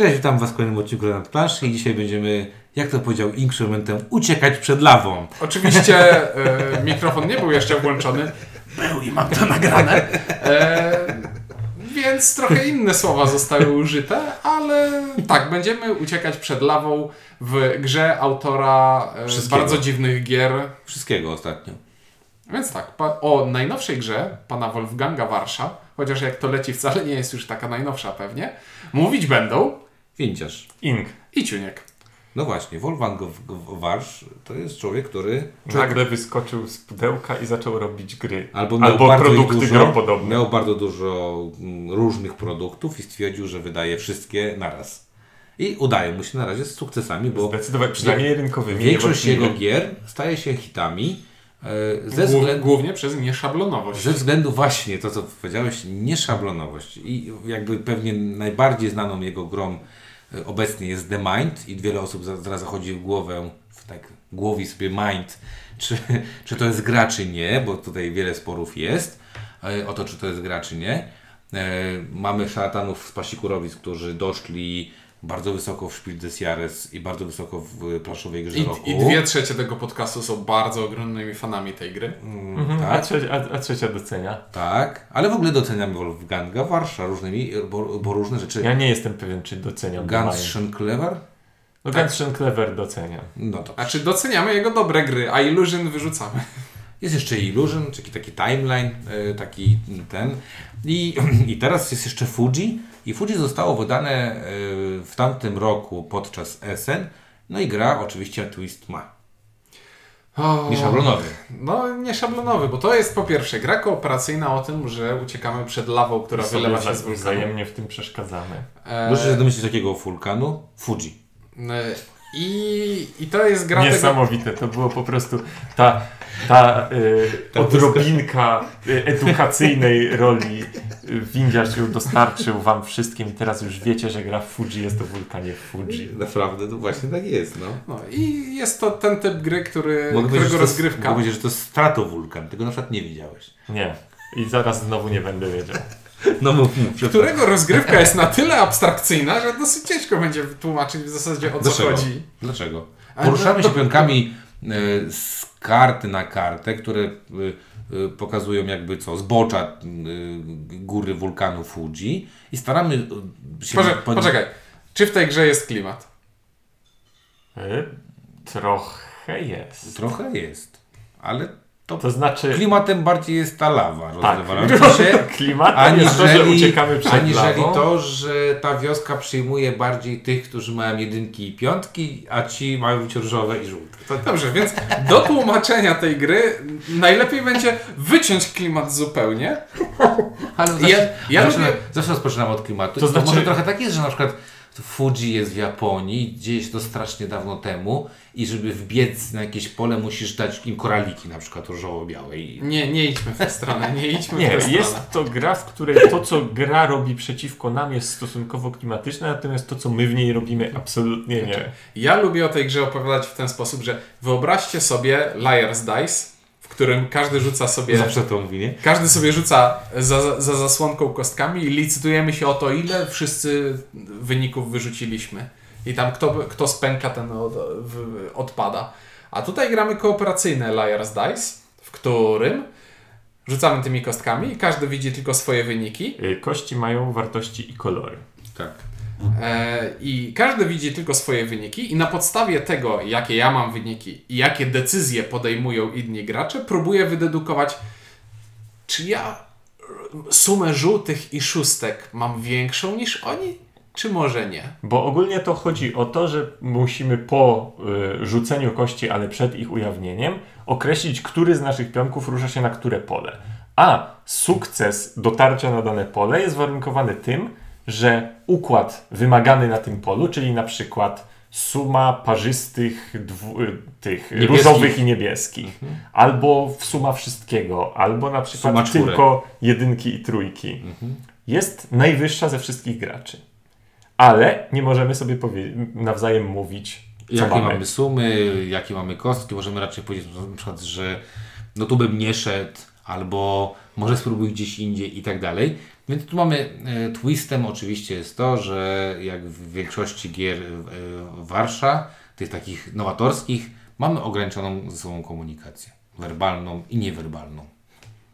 Cześć, witam Was w kolejnym odcinku Renat Planszy i dzisiaj będziemy, jak to powiedział instrumentem, uciekać przed lawą. Oczywiście e, mikrofon nie był jeszcze włączony. Był i mam to nagrane. E, więc trochę inne słowa zostały użyte, ale tak, będziemy uciekać przed lawą w grze autora e, bardzo dziwnych gier. Wszystkiego ostatnio. Więc tak, o najnowszej grze pana Wolfganga Warsza, chociaż jak to leci wcale nie jest już taka najnowsza pewnie, mówić będą Windziarz. Ink. i Ciuniek. No właśnie, Wolfgang Warsz to jest człowiek, który... Nagle wyskoczył z pudełka i zaczął robić gry. Albo, miał Albo produkty dużo, gropodobne. Miał bardzo dużo mm, różnych produktów i stwierdził, że wydaje wszystkie naraz. I udaje mu się na razie z sukcesami, bo Zdecydowanie, przynajmniej rynkowymi. większość jego gier staje się hitami e, ze Głó- względu... Głównie przez nieszablonowość. Ze względu właśnie to, co powiedziałeś, nieszablonowość. I jakby pewnie najbardziej znaną jego grą obecnie jest The Mind i wiele osób za- zaraz zachodzi w głowę, w tak głowi sobie Mind, czy, czy to jest gra, czy nie, bo tutaj wiele sporów jest e, o to, czy to jest gra, czy nie. E, Mamy szaratanów z Pasikurowic, którzy doszli bardzo wysoko w Spiel des Jahres i bardzo wysoko w planszowej grze I, roku. I dwie trzecie tego podcastu są bardzo ogromnymi fanami tej gry. Mhm, a, tak. trzecia, a, a trzecia docenia. Tak, ale w ogóle doceniamy Wolfganga Warsza różnymi, bo, bo różne rzeczy. Ja nie jestem pewien, czy doceniam. Schön clever? No schön clever doceniam. No to. Znaczy doceniamy jego dobre gry, a Illusion wyrzucamy. Jest jeszcze Illusion, czyli taki timeline, e, taki ten. I, I teraz jest jeszcze Fuji. I Fuji zostało wydane e, w tamtym roku podczas Essen. No i gra oczywiście twist ma. O, Nieszablonowy. No, nie szablonowy, bo to jest po pierwsze gra kooperacyjna o tym, że uciekamy przed lawą, która Sobie wylewa się z wulkanu. wzajemnie w tym przeszkadzamy. E, Możesz się domyślić takiego wulkanu? Fuji. e, I, I to jest gra tego... Niesamowite, to było po prostu ta, ta y, odrobinka y, edukacyjnej roli windiarz ją dostarczył wam wszystkim i teraz już wiecie, że gra w Fuji jest to wulkanie Fuji. Naprawdę, to właśnie tak jest, no. No, I jest to ten typ gry, który, Mogę którego rozgrywka... mogę powiedzieć, że to jest stratowulkan. Tego na przykład nie widziałeś. Nie. I zaraz znowu nie będę wiedział. No mów, mów. którego rozgrywka jest na tyle abstrakcyjna, że dosyć ciężko będzie wytłumaczyć w zasadzie o co Dlaczego? chodzi. Dlaczego? Poruszamy to- się pionkami z karty na kartę, które e, e, pokazują jakby co, zbocza e, góry wulkanu Fuji i staramy e, się... Poczekaj, pod- poczekaj, czy w tej grze jest klimat? Y, trochę jest. Trochę jest, ale to, To znaczy, klimatem bardziej jest ta lawa Tak. rozrywająca się, klimatem jest to, że aniżeli, uciekamy przed aniżeli lawą. to, że ta wioska przyjmuje bardziej tych, którzy mają jedynki i piątki, a ci mają być różowe i żółte. To dobrze, więc do tłumaczenia tej gry najlepiej będzie wyciąć klimat zupełnie. Ale Ja- zawsze, ja zawsze, lubię- zawsze rozpoczynamy od klimatu. To To, znaczy- może trochę tak jest, że na przykład Fuji jest w Japonii, gdzieś to strasznie dawno temu i żeby wbiec na jakieś pole musisz dać im koraliki na przykład różowo-białe. I... Nie, nie idźmy w tę stronę, nie idźmy w Nie, tę stronę. jest to gra, w której to, co gra robi przeciwko nam, jest stosunkowo klimatyczne, natomiast to, co my w niej robimy, absolutnie nie. Ja lubię o tej grze opowiadać w ten sposób, że wyobraźcie sobie Liar's Dice, w którym każdy rzuca sobie... Zawsze to mówi, nie? Każdy sobie rzuca za, za zasłonką kostkami i licytujemy się o to, ile wszyscy wyników wyrzuciliśmy. I tam kto, kto spęka, ten od, w, odpada. A tutaj gramy kooperacyjne Liar's Dice, w którym rzucamy tymi kostkami i każdy widzi tylko swoje wyniki. Y, Kości mają wartości i kolory. Tak. E, I każdy widzi tylko swoje wyniki, i na podstawie tego, jakie ja mam wyniki i jakie decyzje podejmują inni gracze, próbuję wydedukować, czy ja sumę żółtych i szóstek mam większą niż oni, czy może nie. Bo ogólnie to chodzi o to, że musimy po y, rzuceniu kości, ale przed ich ujawnieniem, określić, który z naszych pionków rusza się na które pole. A sukces dotarcia na dane pole jest warunkowany tym, że układ wymagany na tym polu, czyli na przykład suma parzystych y, tych Niebieskich. różowych i niebieskich, albo suma wszystkiego, albo na przykład tylko jedynki i trójki, jest najwyższa ze wszystkich graczy. Ale nie możemy sobie nawzajem mówić, co Jakie mamy. mamy. sumy, jakie mamy kostki, możemy raczej powiedzieć na przykład, że no tu bym nie szedł, albo może spróbuj gdzieś indziej i tak dalej. Więc tu mamy e, twistem oczywiście jest to, że jak w większości gier e, Warsza, tych takich nowatorskich, mamy ograniczoną ze sobą komunikację. Werbalną i niewerbalną.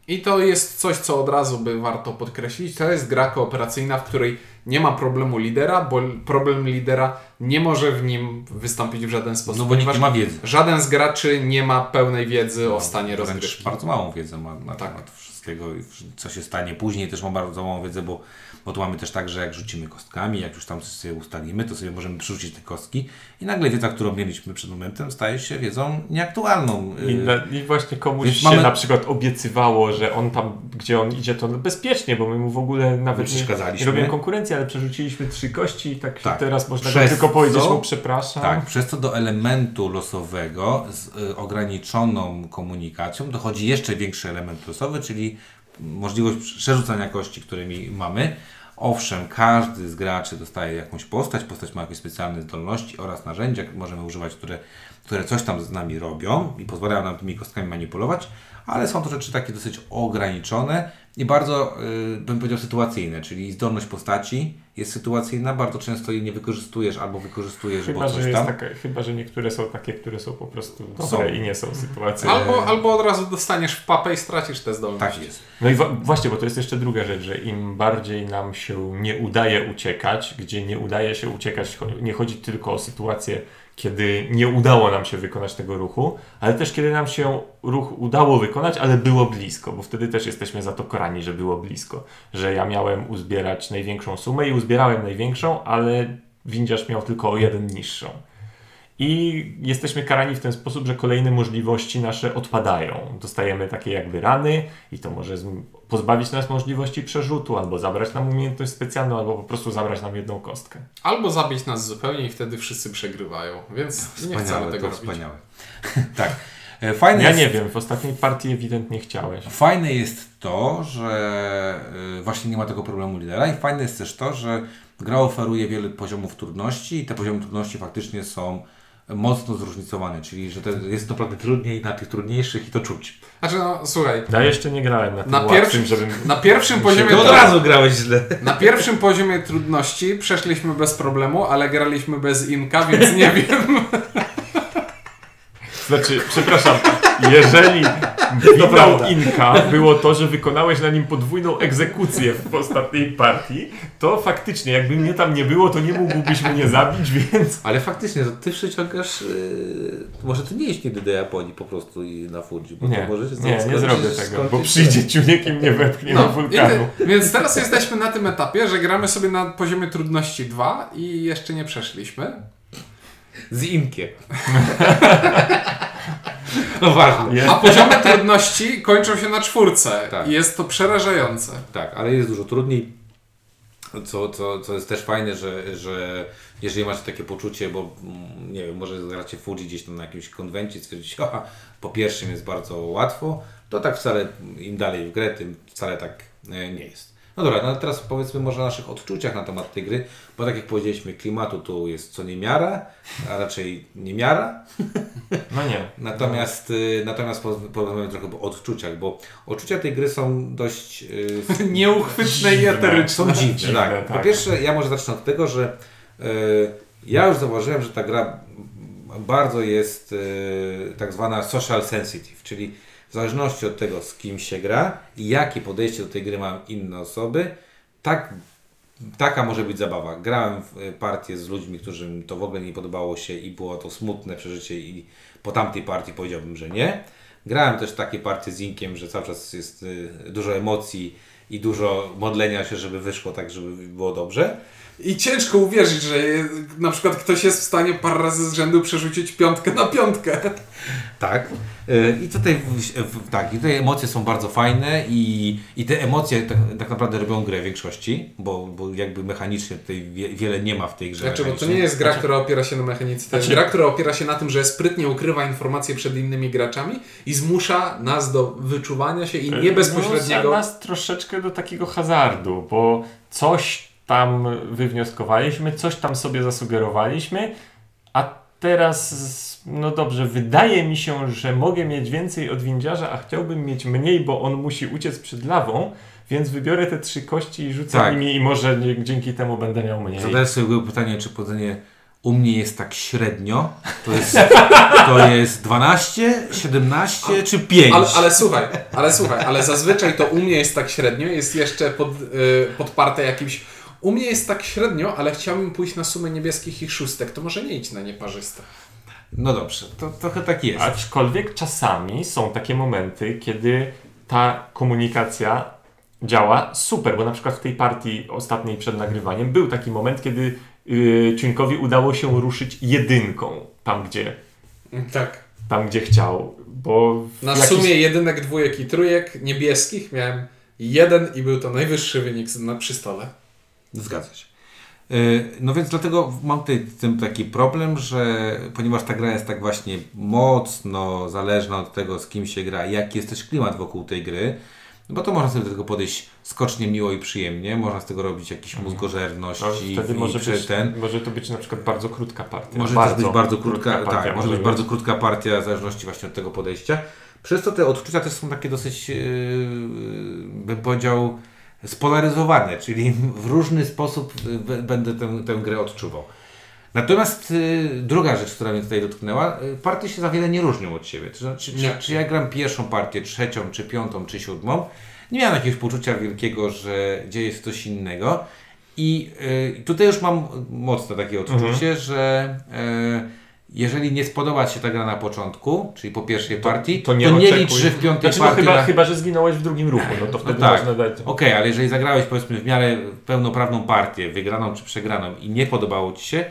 I to jest coś, co od razu by warto podkreślić. To jest gra kooperacyjna, w której nie ma problemu lidera, bo problem lidera nie może w nim wystąpić w żaden sposób. No bo nikt nie ma wiedzy. Żaden z graczy nie ma pełnej wiedzy o stanie rozgrywki. bardzo małą wiedzę ma na Tak. temat wszystkiego, i co się stanie później. Też ma bardzo małą wiedzę, bo, bo tu mamy też tak, że jak rzucimy kostkami, jak już tam coś sobie ustalimy, to sobie możemy przerzucić te kostki i nagle wiedza, którą mieliśmy przed momentem, staje się wiedzą nieaktualną. I, na, I właśnie komuś Więc się mamy- na przykład obiecywało, że on tam, gdzie on idzie, to bezpiecznie, bo my mu w ogóle nawet Nie nie, robimy konkurencji, ale przerzuciliśmy trzy kości i tak, Tak. teraz można tylko powiedzieć co- mu przepraszam. Tak, przez to do elementu losowego z y, ograniczoną komunikacją dochodzi jeszcze większy element losowy, czyli możliwość przerzucania kości, którymi mamy. Owszem, każdy z graczy dostaje jakąś postać, postać ma jakieś specjalne zdolności oraz narzędzia, które możemy używać, które, które coś tam z nami robią i pozwalają nam tymi kostkami manipulować, ale są to rzeczy takie dosyć ograniczone i bardzo, y, bym powiedział, sytuacyjne, czyli zdolność postaci jest sytuacyjna, bardzo często jej nie wykorzystujesz albo wykorzystujesz, Chyba bo że, coś jest tam. taka, chyba, że niektóre są takie, które są po prostu dobre Są. i nie są sytuacyjne. Albo, albo od razu dostaniesz w papę i stracisz te zdolności. Tak jest. No i wa- właśnie, bo to jest jeszcze druga rzecz, że im bardziej nam się nie udaje uciekać, gdzie nie udaje się uciekać, nie chodzi tylko o sytuację, kiedy nie udało nam się wykonać tego ruchu, ale też kiedy nam się ruch udało wykonać, ale było blisko, bo wtedy też jesteśmy za to korani, że było blisko. Że ja miałem uzbierać największą sumę i uzbierałem największą, ale windziarz miał tylko o jeden niższą. I jesteśmy karani w ten sposób, że kolejne możliwości nasze odpadają. Dostajemy takie jakby rany i to może pozbawić nas możliwości przerzutu, albo zabrać nam umiejętność specjalną, albo po prostu zabrać nam jedną kostkę. Albo zabić nas zupełnie i wtedy wszyscy przegrywają. Więc nie chcemy Wspaniałe, tego to robić. wspaniałe. tak. E, Fajne Ja jest, nie wiem, w ostatniej partii ewidentnie chciałeś. Fajne jest to, że y, właśnie nie ma tego problemu lidera i fajne jest też to, że gra oferuje wiele poziomów trudności i te poziomy trudności faktycznie są mocno zróżnicowane, czyli że to jest naprawdę trudniej na tych trudniejszych i to czuć. Znaczy, no słuchaj, Ja jeszcze nie grałem na tym Na łatwym, pierwszym- żebym... na pierwszym poziomie To od razu grałeś źle. Na pierwszym poziomie trudności przeszliśmy bez problemu, ale graliśmy bez inka, więc nie wiem. Znaczy, przepraszam, jeżeli winą. Inka było to, że wykonałeś na nim podwójną egzekucję w ostatniej partii, to faktycznie, jakby mnie tam nie było, to nie mógłbyś mnie zabić, więc... Ale faktycznie, to ty przyciągasz, yy, może to nie jest nigdy do Japonii po prostu i na Fuji, bo Nie, to może się nie, nie zrobię tego, bo przyjdzie ciunek i mnie wepchnie No, do wulkanu. ty- więc teraz jesteśmy na tym etapie, że gramy sobie na poziomie trudności 2 i jeszcze nie przeszliśmy. Z Inkiem. no ważne. A poziomy trudności kończą się na czwórce. Tak. I jest to przerażające. Tak, ale jest dużo trudniej. Co, co, co jest też fajne, że, że jeżeli masz takie poczucie, bo mm, nie wiem, może gracie Fuji gdzieś tam na jakimś konwencie, stwierdzić, aha, po pierwszym jest bardzo łatwo, to tak wcale im dalej w grę, tym wcale tak e, nie jest. No dobra, no ale teraz powiedzmy może o naszych odczuciach na temat tej gry, bo tak jak powiedzieliśmy, klimatu tu jest co niemiara, a raczej niemiara, No nie. natomiast, y, natomiast po- porozmawiamy trochę o odczuciach, bo odczucia tej gry są dość y, Nieuchwytne i eteryczne. są dziwne, Dziwne, tak. Po tak. pierwsze, ja może zacznę od tego, że e, ja już zauważyłem, że ta gra bardzo jest e, tak zwana social sensitive, czyli w zależności od tego, z kim się gra i jakie podejście do tej gry mają inne osoby, tak, taka może być zabawa. Grałem w e, partię z ludźmi, którym to w ogóle nie podobało się i było to smutne przeżycie i po tamtej partii powiedziałbym, że nie. Grałem też takie partie z Inkiem, że cały czas jest y, dużo emocji i dużo modlenia się, żeby wyszło tak, żeby było dobrze. I ciężko uwierzyć, że na przykład ktoś jest w stanie parę razy z rzędu przerzucić piątkę na piątkę. Tak. Y, I tutaj, tak, i tutaj emocje są bardzo fajne i, i te emocje tak, tak naprawdę robią grę w większości, bo, bo jakby mechanicznie tutaj wie, wiele nie ma w tej grze. Znaczy, bo to nie jest gra, która opiera się na mechanice. To jest Znaczy- gra, która opiera się na tym, że sprytnie ukrywa informacje przed innymi graczami i zmusza nas do wyczuwania się i nie bezpośredniego. No, nas troszeczkę do takiego hazardu, bo coś tam wywnioskowaliśmy, coś tam sobie zasugerowaliśmy, a teraz, no dobrze, wydaje mi się, że mogę mieć więcej od windziarza, a chciałbym mieć mniej, bo on musi uciec przed lawą, więc wybiorę te trzy kości i rzucę Tak. nimi i może dzięki temu będę miał mniej. Zadajesz sobie pytanie, czy powiedzenie u mnie jest tak średnio. To jest, to jest 12, 17 czy 5. Ale, ale słuchaj, ale słuchaj, ale zazwyczaj to u mnie jest tak średnio, jest jeszcze pod, y, podparte jakimś. U mnie jest tak średnio, ale chciałbym pójść na sumę niebieskich i szóstek, to może nie idź na nieparzyste. No dobrze, to trochę tak jest. Aczkolwiek czasami są takie momenty, kiedy ta komunikacja działa super, bo na przykład w tej partii ostatniej przed nagrywaniem był taki moment, kiedy yy, udało się ruszyć jedynką tam, gdzie, Tak. tam, gdzie chciał, bo Na jakiś- sumie jedynek, dwójek i trójek niebieskich miałem jeden i był to najwyższy wynik na, przy stole. Zgadza się. Yy, No więc dlatego mam tutaj z tym taki problem, że ponieważ ta gra jest tak właśnie mocno zależna od tego, z kim się gra i jaki jest też klimat wokół tej gry, no bo to można sobie do tego podejść skocznie, miło i przyjemnie, można z tego robić jakieś mózgożerność no, i, wtedy i może, być, ten. może to być na przykład bardzo krótka partia. Może też być bardzo krótka, partia tak, może być bardzo krótka partia w zależności właśnie od tego podejścia. Przez to te odczucia też są takie dosyć, yy, bym powiedział, spolaryzowane, czyli w różny sposób y, b- będę tę, tę grę odczuwał. Natomiast y, druga rzecz, która mnie tutaj dotknęła, y, partie się za wiele nie różnią od siebie. To znaczy, czy, Nie. czy ja gram pierwszą partię, trzecią, czy piątą, czy siódmą, nie miałem jakiegoś poczucia wielkiego, że dzieje się coś innego. I y, tutaj już mam mocno takie odczucie, Mhm. że y, jeżeli nie spodoba się ta gra na początku, czyli po pierwszej partii, to to nie nie, licz, że w piątej Znaczy, no, partii... chyba, na- chyba, że zginąłeś w drugim ruchu, no to wtedy tak. można dać. Okej, ale jeżeli zagrałeś powiedzmy w miarę pełnoprawną partię, wygraną czy przegraną i nie podobało Ci się,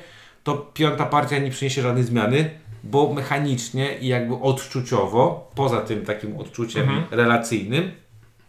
to piąta partia nie przyniesie żadnej zmiany, bo mechanicznie i jakby odczuciowo, poza tym takim odczuciem Mhm. relacyjnym,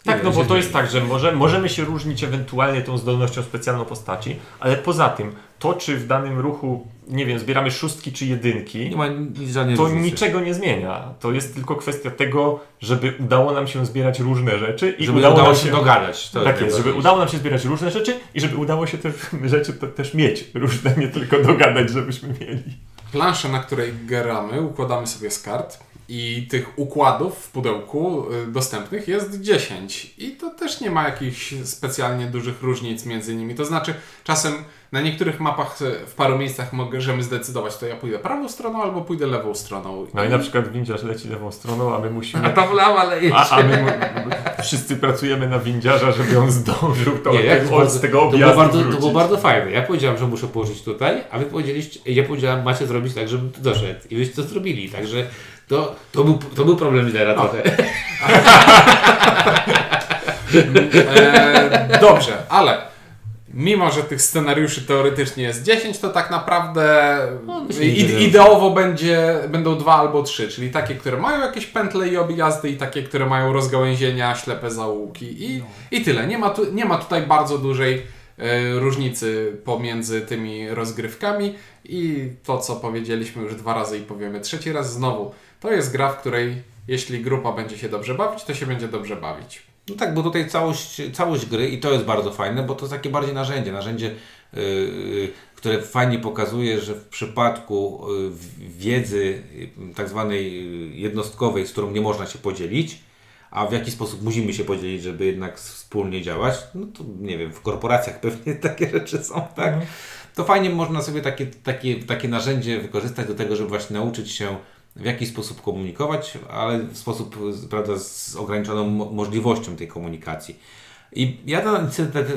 Tak, no bo to jest tak, że może, możemy się różnić ewentualnie tą zdolnością specjalną postaci, ale poza tym, to czy w danym ruchu, nie wiem, zbieramy szóstki czy jedynki, nie ma nic żadnej to różnicy. niczego nie zmienia. To jest tylko kwestia tego, żeby udało nam się zbierać różne rzeczy i Żeby udało, udało nam się dogadać. To tak jest, żeby udało nam się zbierać różne rzeczy i żeby udało się też rzeczy te, też mieć różne, nie tylko dogadać, żebyśmy mieli. Plansza, na której gramy, układamy sobie z kart i tych układów w pudełku y, dostępnych jest 10. I to też nie ma jakichś specjalnie dużych różnic między nimi. To znaczy, czasem na niektórych mapach y, w paru miejscach możemy zdecydować, to ja pójdę prawą stroną albo pójdę lewą stroną. No i na przykład windziarz leci lewą stroną, a my musimy... A ta wlawa leje A, a my mu, wszyscy pracujemy na windziarza, żeby on zdążył to, Nie, jak od, bardzo- z tego to było, objazdu bardzo, to było bardzo fajne. Ja powiedziałem, że muszę położyć tutaj, a wy powiedzieliście, ja powiedziałem, macie zrobić tak, żebym tu doszedł. I wyście to zrobili. Także to, to, był, to był problem lidera trochę. E, dobrze, ale mimo, że tych scenariuszy teoretycznie jest 10, to tak naprawdę No, ideowo będzie, będą dwa albo trzy, czyli takie, które mają jakieś pętle i objazdy i takie, które mają rozgałęzienia, ślepe zaułki i, i tyle. Nie ma, tu, nie ma tutaj bardzo dużej różnicy pomiędzy tymi rozgrywkami i to, co powiedzieliśmy już dwa razy i powiemy trzeci raz znowu, to jest gra, w której jeśli grupa będzie się dobrze bawić, to się będzie dobrze bawić. No tak, bo tutaj całość, całość gry i to jest bardzo fajne, bo to jest takie bardziej narzędzie, narzędzie, yy, które fajnie pokazuje, że w przypadku w- wiedzy yy, tak zwanej jednostkowej, z którą nie można się podzielić, a w jaki sposób musimy się podzielić, żeby jednak wspólnie działać, no to nie wiem, w korporacjach pewnie takie rzeczy są, tak? To fajnie można sobie takie, takie, takie narzędzie wykorzystać do tego, żeby właśnie nauczyć się w jaki sposób komunikować, ale w sposób prawda, z ograniczoną mo- możliwością tej komunikacji. I ja to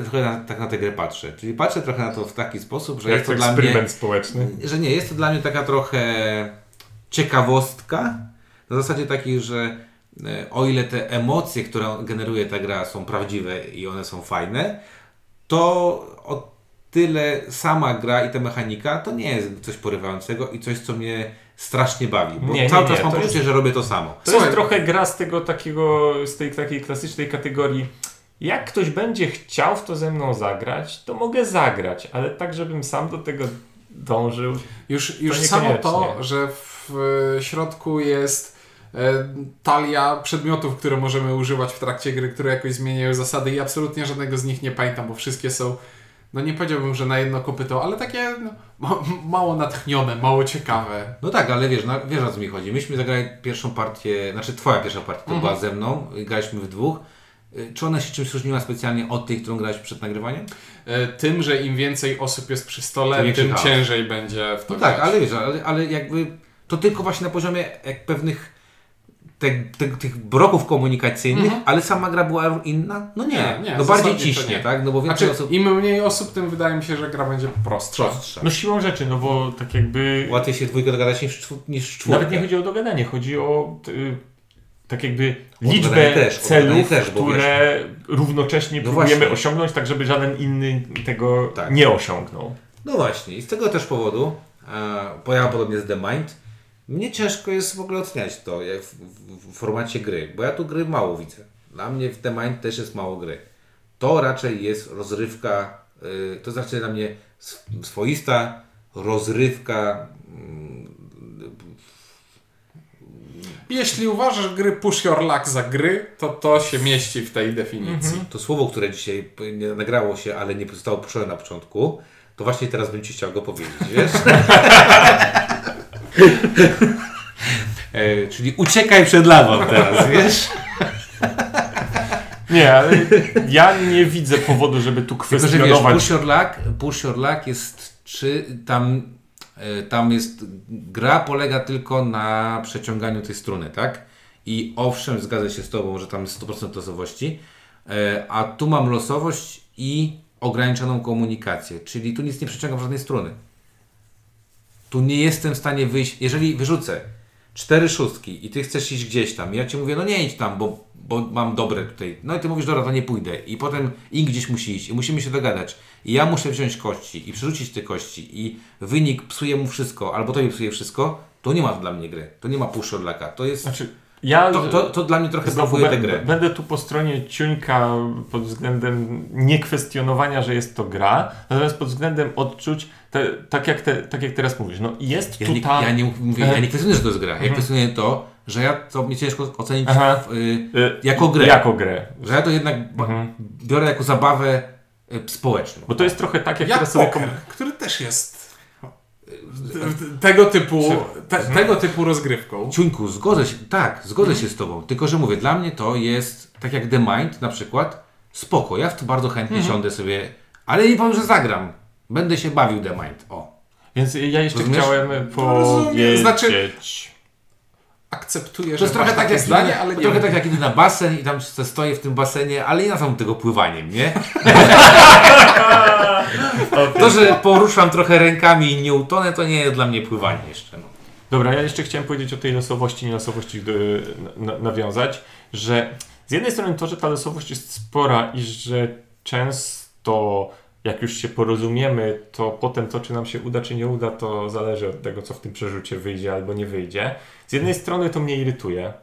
trochę na, tak na tę grę patrzę. Czyli patrzę trochę na to w taki sposób, że Jak jest to to dla mnie, społeczny. że nie, jest to dla mnie taka trochę ciekawostka, na zasadzie takiej, że o ile te emocje, które generuje ta gra są prawdziwe i one są fajne, to o tyle sama gra i ta mechanika to nie jest coś porywającego i coś, co mnie strasznie bawi. Bo Nie, nie, cały nie, czas mam to poczucie, jest- że robię to samo. To Słuchaj. jest trochę gra z tego takiego, z tej takiej klasycznej kategorii. Jak ktoś będzie chciał w to ze mną zagrać, to mogę zagrać, ale tak, żebym sam do tego dążył. Już, już To samo niekoniecznie. to, że w e, środku jest e, talia przedmiotów, które możemy używać w trakcie gry, które jakoś zmieniają zasady i absolutnie żadnego z nich nie pamiętam, bo wszystkie są, no nie powiedziałbym, że na jedno kopyto, ale takie no, ma, mało natchnione, mało ciekawe. No tak, ale wiesz, no, wiesz o co mi chodzi. Myśmy zagrali pierwszą partię, znaczy twoja pierwsza partia to Mhm. była ze mną, graliśmy w dwóch y, czy ona się czymś różniła specjalnie od tej, którą grałeś przed nagrywaniem? E, Tym, że im więcej osób jest przy Tym stole, tym chaos. ciężej będzie w to No tak, ale wiesz, ale, ale jakby to tylko właśnie na poziomie jak pewnych te, te, tych broków komunikacyjnych, ale sama gra była inna? No nie, Mhm. Nie, nie, no bardziej ciśnie, nie. tak? No bo więcej Znaczy, osób im mniej osób, tym wydaje mi się, że gra będzie prostsza. prostsza. No siłą rzeczy, no bo tak jakby... Łatwiej się dwójkę dogadać niż, niż czwórkę. Nawet nie chodzi o dogadanie, chodzi o tak jakby liczbę też, celów, też, które równocześnie No próbujemy właśnie. osiągnąć, tak żeby żaden inny tego Tak. nie osiągnął. No właśnie, i z tego też powodu, e, podobnie z The Mind, mnie ciężko jest w ogóle oceniać to jak w, w, w formacie gry, bo ja tu gry mało widzę. Dla mnie w The Mind też jest mało gry. To raczej jest rozrywka, y, to raczej dla mnie sw- swoista rozrywka. mm, Jeśli uważasz gry Push Your Luck za gry, to to się mieści w tej definicji. To słowo, które dzisiaj nie nagrało się, ale nie zostało puszczone na początku, to właśnie teraz bym Ci chciał go powiedzieć, wiesz? e, czyli uciekaj przed lawą teraz, wiesz? Nie, ale ja nie widzę powodu, żeby tu Tylko, że wiesz, kwestionować. Push Your Luck, Push Your Luck jest, czy tam, e, tam jest, gra polega tylko na przeciąganiu tej struny, tak? I owszem, zgadzam się z Tobą, że tam jest 100% losowości, e, a tu mam losowość i ograniczoną komunikację, czyli tu nic nie przeciągam żadnej struny. Tu nie jestem w stanie wyjść, jeżeli wyrzucę cztery szóstki i ty chcesz iść gdzieś tam, ja ci mówię, no nie idź tam, bo, bo mam dobre tutaj. No i ty mówisz, dobra, to nie pójdę. I potem Ink gdzieś musi iść i musimy się dogadać. I ja muszę wziąć kości i przerzucić te kości i wynik psuje mu wszystko, albo tobie psuje wszystko, to nie ma dla mnie gry. To nie ma push or lucka. To jest... Znaczy, ja To, to, to dla mnie trochę blokuje tę grę. Będę tu po stronie ciuńka pod względem niekwestionowania, że jest to gra, natomiast pod względem odczuć, te, tak, jak te, tak jak teraz mówisz, no jest Ja tu nie, ja nie mówię, ja nie kwestionuję, że to jest gra. Ja kwestionuję to, że ja to mnie ciężko ocenić w, y, y, jako grę. Jako grę. Że ja to jednak Mhm. biorę jako zabawę y, społeczną. Bo to jest trochę tak, jak, Jak teraz sobie... poker, kom- który też jest tego typu, te, tego typu rozgrywką. Ciuńku, zgodzę się, tak, zgodzę się z Tobą, tylko że mówię, dla mnie to jest, tak jak The Mind na przykład, spoko, ja w to bardzo chętnie siądę sobie, ale nie powiem, że zagram. Będę się bawił The Mind, o. Więc ja jeszcze Rozumiesz? chciałem rozumiem, powiedzieć... znaczy- Akceptuję, To jest trochę tak, takie jak zdanie, ale nie trochę wiem. tak jak idę na basen i tam stoję w tym basenie, ale nie nazwam tego pływaniem, nie? To, że poruszam trochę rękami i nie utonę, to nie jest dla mnie pływanie jeszcze. No. Dobra, ja jeszcze chciałem powiedzieć o tej losowości, nielosowości na, nawiązać, że z jednej strony to, że ta losowość jest spora i że często jak już się porozumiemy, to potem to, czy nam się uda, czy nie uda, to zależy od tego, co w tym przerzucie wyjdzie albo nie wyjdzie. Z jednej strony to mnie irytuje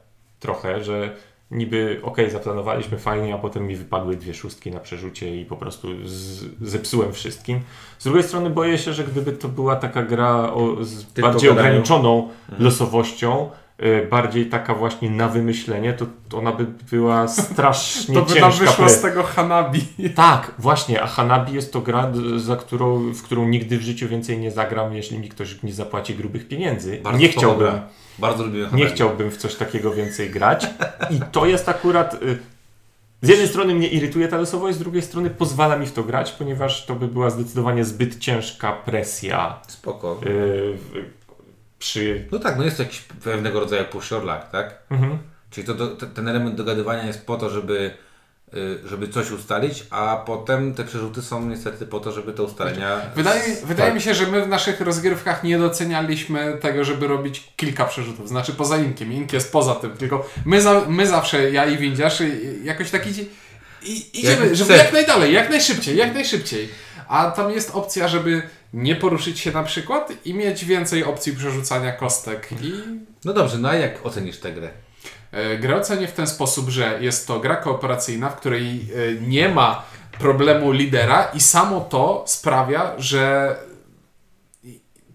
trochę, że niby okej, zaplanowaliśmy fajnie, a potem mi wypadły dwie szóstki na przerzucie i po prostu z, zepsułem wszystkim. Z drugiej strony boję się, że gdyby to była taka gra o, z Tylko bardziej ograniczoną losowością, y, bardziej taka właśnie na wymyślenie, to, to ona by była strasznie To by nam ciężka. wyszło pre- z tego Hanabi. tak, właśnie, a Hanabi jest to gra, za którą, w którą nigdy w życiu więcej nie zagram, jeśli mi ktoś nie zapłaci grubych pieniędzy. Bardzo nie chciałbym, gra. Bardzo lubię nie Hanabi. chciałbym w coś takiego więcej grać. I to jest akurat. y, Z jednej strony mnie irytuje ta losowość, z drugiej strony pozwala mi w to grać, ponieważ to by była zdecydowanie zbyt ciężka presja Spoko. y, przy. No tak, no jest to jakiś pewnego rodzaju push or luck, tak? Mhm. Czyli to, te- ten element dogadywania jest po to, żeby, y, żeby coś ustalić, a potem te przerzuty są niestety po to, żeby te ustalenia... Wydaje, wydaje tak. mi się, że my w naszych rozgrywkach nie docenialiśmy tego, żeby robić kilka przerzutów. Znaczy poza Inkiem. Ink jest poza tym. Tylko my, za, my zawsze, ja i Windziarz, jakoś tak idzie, i, idziemy, Jak żeby chcesz. jak najdalej, jak najszybciej, jak najszybciej. A tam jest opcja, żeby nie poruszyć się na przykład i mieć więcej opcji przerzucania kostek. I No dobrze, no a jak ocenisz tę grę? E, Grę ocenię w ten sposób, że jest to gra kooperacyjna, w której e, nie ma problemu lidera i samo to sprawia, że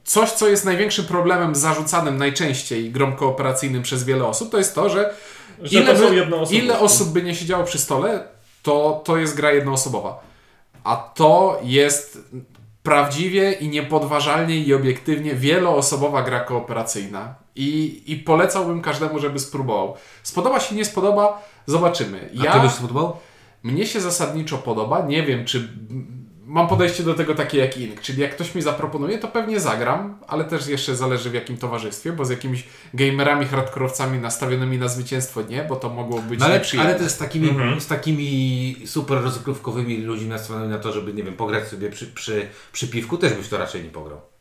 coś, co jest największym problemem zarzucanym najczęściej grom kooperacyjnym przez wiele osób, to jest to, że, Że ile, by, ile osób by nie siedziało przy stole, to, to jest gra jednoosobowa. A to jest prawdziwie i niepodważalnie i obiektywnie wieloosobowa gra kooperacyjna. I, I polecałbym każdemu, żeby spróbował. Spodoba się, nie spodoba, zobaczymy. A Ja, ty byś się podobał? mnie się zasadniczo podoba. Nie wiem, czy mam podejście do tego takie jak Ink, czyli jak ktoś mi zaproponuje, to pewnie zagram, ale też jeszcze zależy w jakim towarzystwie, bo z jakimiś gamerami, hardkorowcami nastawionymi na zwycięstwo nie, bo to mogło być No ale, ale też z takimi, z takimi super rozgrywkowymi ludźmi nastawionymi na to, żeby, nie wiem, pograć sobie przy, przy, przy piwku, też byś to raczej nie pograł.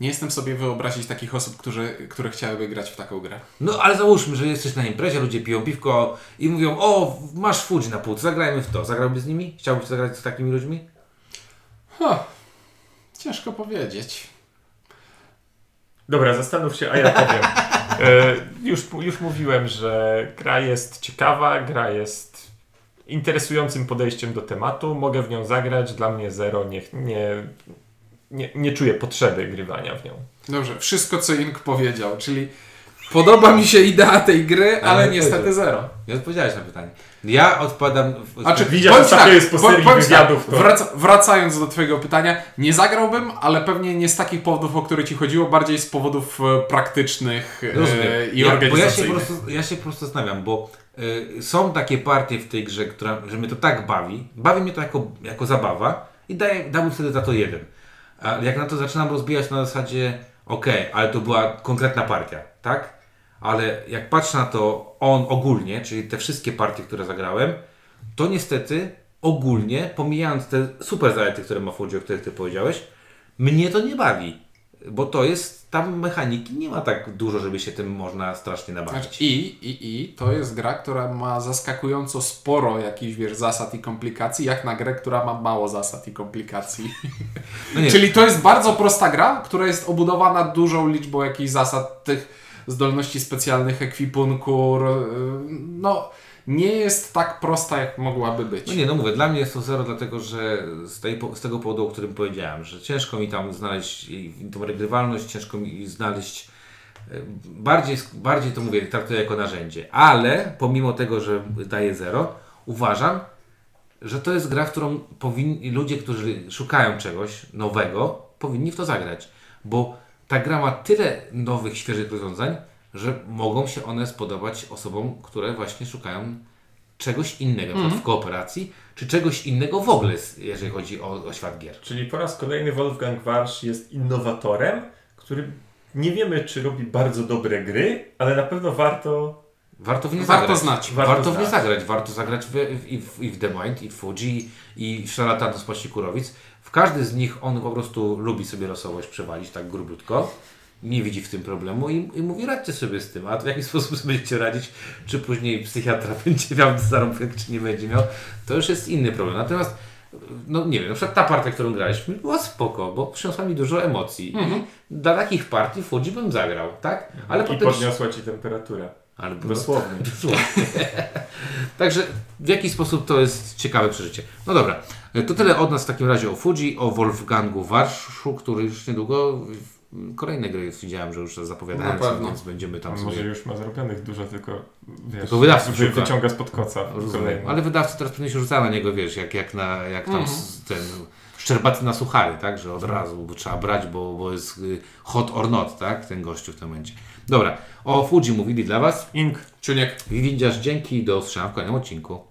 Nie jestem sobie wyobrazić takich osób, którzy, które chciałyby grać w taką grę. No ale załóżmy, że jesteś na imprezie, ludzie piją piwko i mówią, o, masz Fuji na półce, zagrajmy w to. Zagrałbyś z nimi? Chciałbyś zagrać z takimi ludźmi? Huh. Ciężko powiedzieć. Dobra, zastanów się, a ja powiem. E, już, już mówiłem, że gra jest ciekawa, gra jest interesującym podejściem do tematu. Mogę w nią zagrać, dla mnie zero, nie, nie, nie, nie czuję potrzeby grywania w nią. Dobrze, wszystko co Ink powiedział, czyli podoba mi się idea tej gry, ale Ale niestety zero. Nie odpowiedziałeś na pytanie. Ja odpadam... W... A czy Widział, bądź ostatnio jest po serii bądź wywiadów, to- wraca, wracając do Twojego pytania, nie zagrałbym, ale pewnie nie z takich powodów, o które Ci chodziło, bardziej z powodów e, praktycznych e, Rozumiem. i ja, bo ja się, po organizacyjnych. prostu, ja się po prostu zastanawiam, bo y, są takie partie w tej grze, która, że mnie to tak bawi, bawi mnie to jako, jako zabawa i daję, dałbym wtedy za to jeden. Jak na to zaczynam rozbijać na zasadzie, okej, ale to była konkretna partia, tak? Ale jak patrzę na to on ogólnie, czyli te wszystkie partie, które zagrałem, to niestety ogólnie, pomijając te super zalety, które ma Fuji, o których Ty powiedziałeś, mnie to nie bawi. Bo to jest, tam mechaniki nie ma tak dużo, żeby się tym można strasznie nabawić. Znaczy, I, i, I to jest gra, która ma zaskakująco sporo jakichś wiesz, zasad i komplikacji, jak na grę, która ma mało zasad i komplikacji. No Czyli to jest bardzo prosta gra, która jest obudowana dużą liczbą jakichś zasad, tych zdolności specjalnych, ekwipunku. No, nie jest tak prosta, jak mogłaby być. no nie, no mówię, dla mnie jest to zero, dlatego że z, tej, z tego powodu, o którym powiedziałem, że ciężko mi tam znaleźć tą regrywalność, ciężko mi znaleźć e, bardziej, bardziej to mówię, traktuję jako narzędzie, ale pomimo tego, że daje zero, uważam, że to jest gra, w którą powinni ludzie, którzy szukają czegoś nowego, powinni w to zagrać, bo ta gra ma tyle nowych, świeżych rozwiązań, że mogą się one spodobać osobom, które właśnie szukają czegoś innego, przykład w kooperacji, czy czegoś innego w ogóle, jeżeli chodzi o, o świat gier. Czyli po raz kolejny Wolfgang Warsz jest innowatorem, który nie wiemy, czy robi bardzo dobre gry, ale na pewno warto. Warto w nie Warto zagrać. znać. Warto, Warto w nie znać. zagrać. Warto zagrać w, w, i, w, i w The Mind, i w Fuji, i w Szarlatanu z Paścikurowic. W każdy z nich on po prostu lubi sobie losowość przewalić tak grubutko. Nie widzi w tym problemu i, i mówi radźcie sobie z tym. A w jaki sposób sobie będziecie radzić, czy później psychiatra będzie miał zarobek, czy nie będzie miał, to już jest inny problem. Natomiast no nie wiem, na przykład ta partia, którą graliśmy, była spoko, bo przyniosła mi dużo emocji. I dla takich partii Fuji bym zagrał, tak? Ale I potem... podniosła ci temperaturę. Ale Dosłownie. Dosłownie. Także w jaki sposób to jest ciekawe przeżycie. No dobra, to tyle od nas w takim razie o Fuji, o Wolfgangu Warszu, który już niedługo kolejne gry widziałem, że już zapowiadają, pewno. więc będziemy tam A może sobie... już ma zarobionych dużo, tylko wiesz, Tylko wydawców wy, szuka. wyciąga spod koca. Ale wydawcy teraz pewnie się rzucają na niego, wiesz, jak, jak, na, jak tam s- ten szczerbaty na suchary, tak, że od razu bo trzeba brać, bo, bo jest y, hot or not, tak, ten gościu w tym momencie. Dobra, o Fuji mówili dla Was. Ink. Ciuniek. Widzisz, dzięki i do usłyszenia w kolejnym odcinku.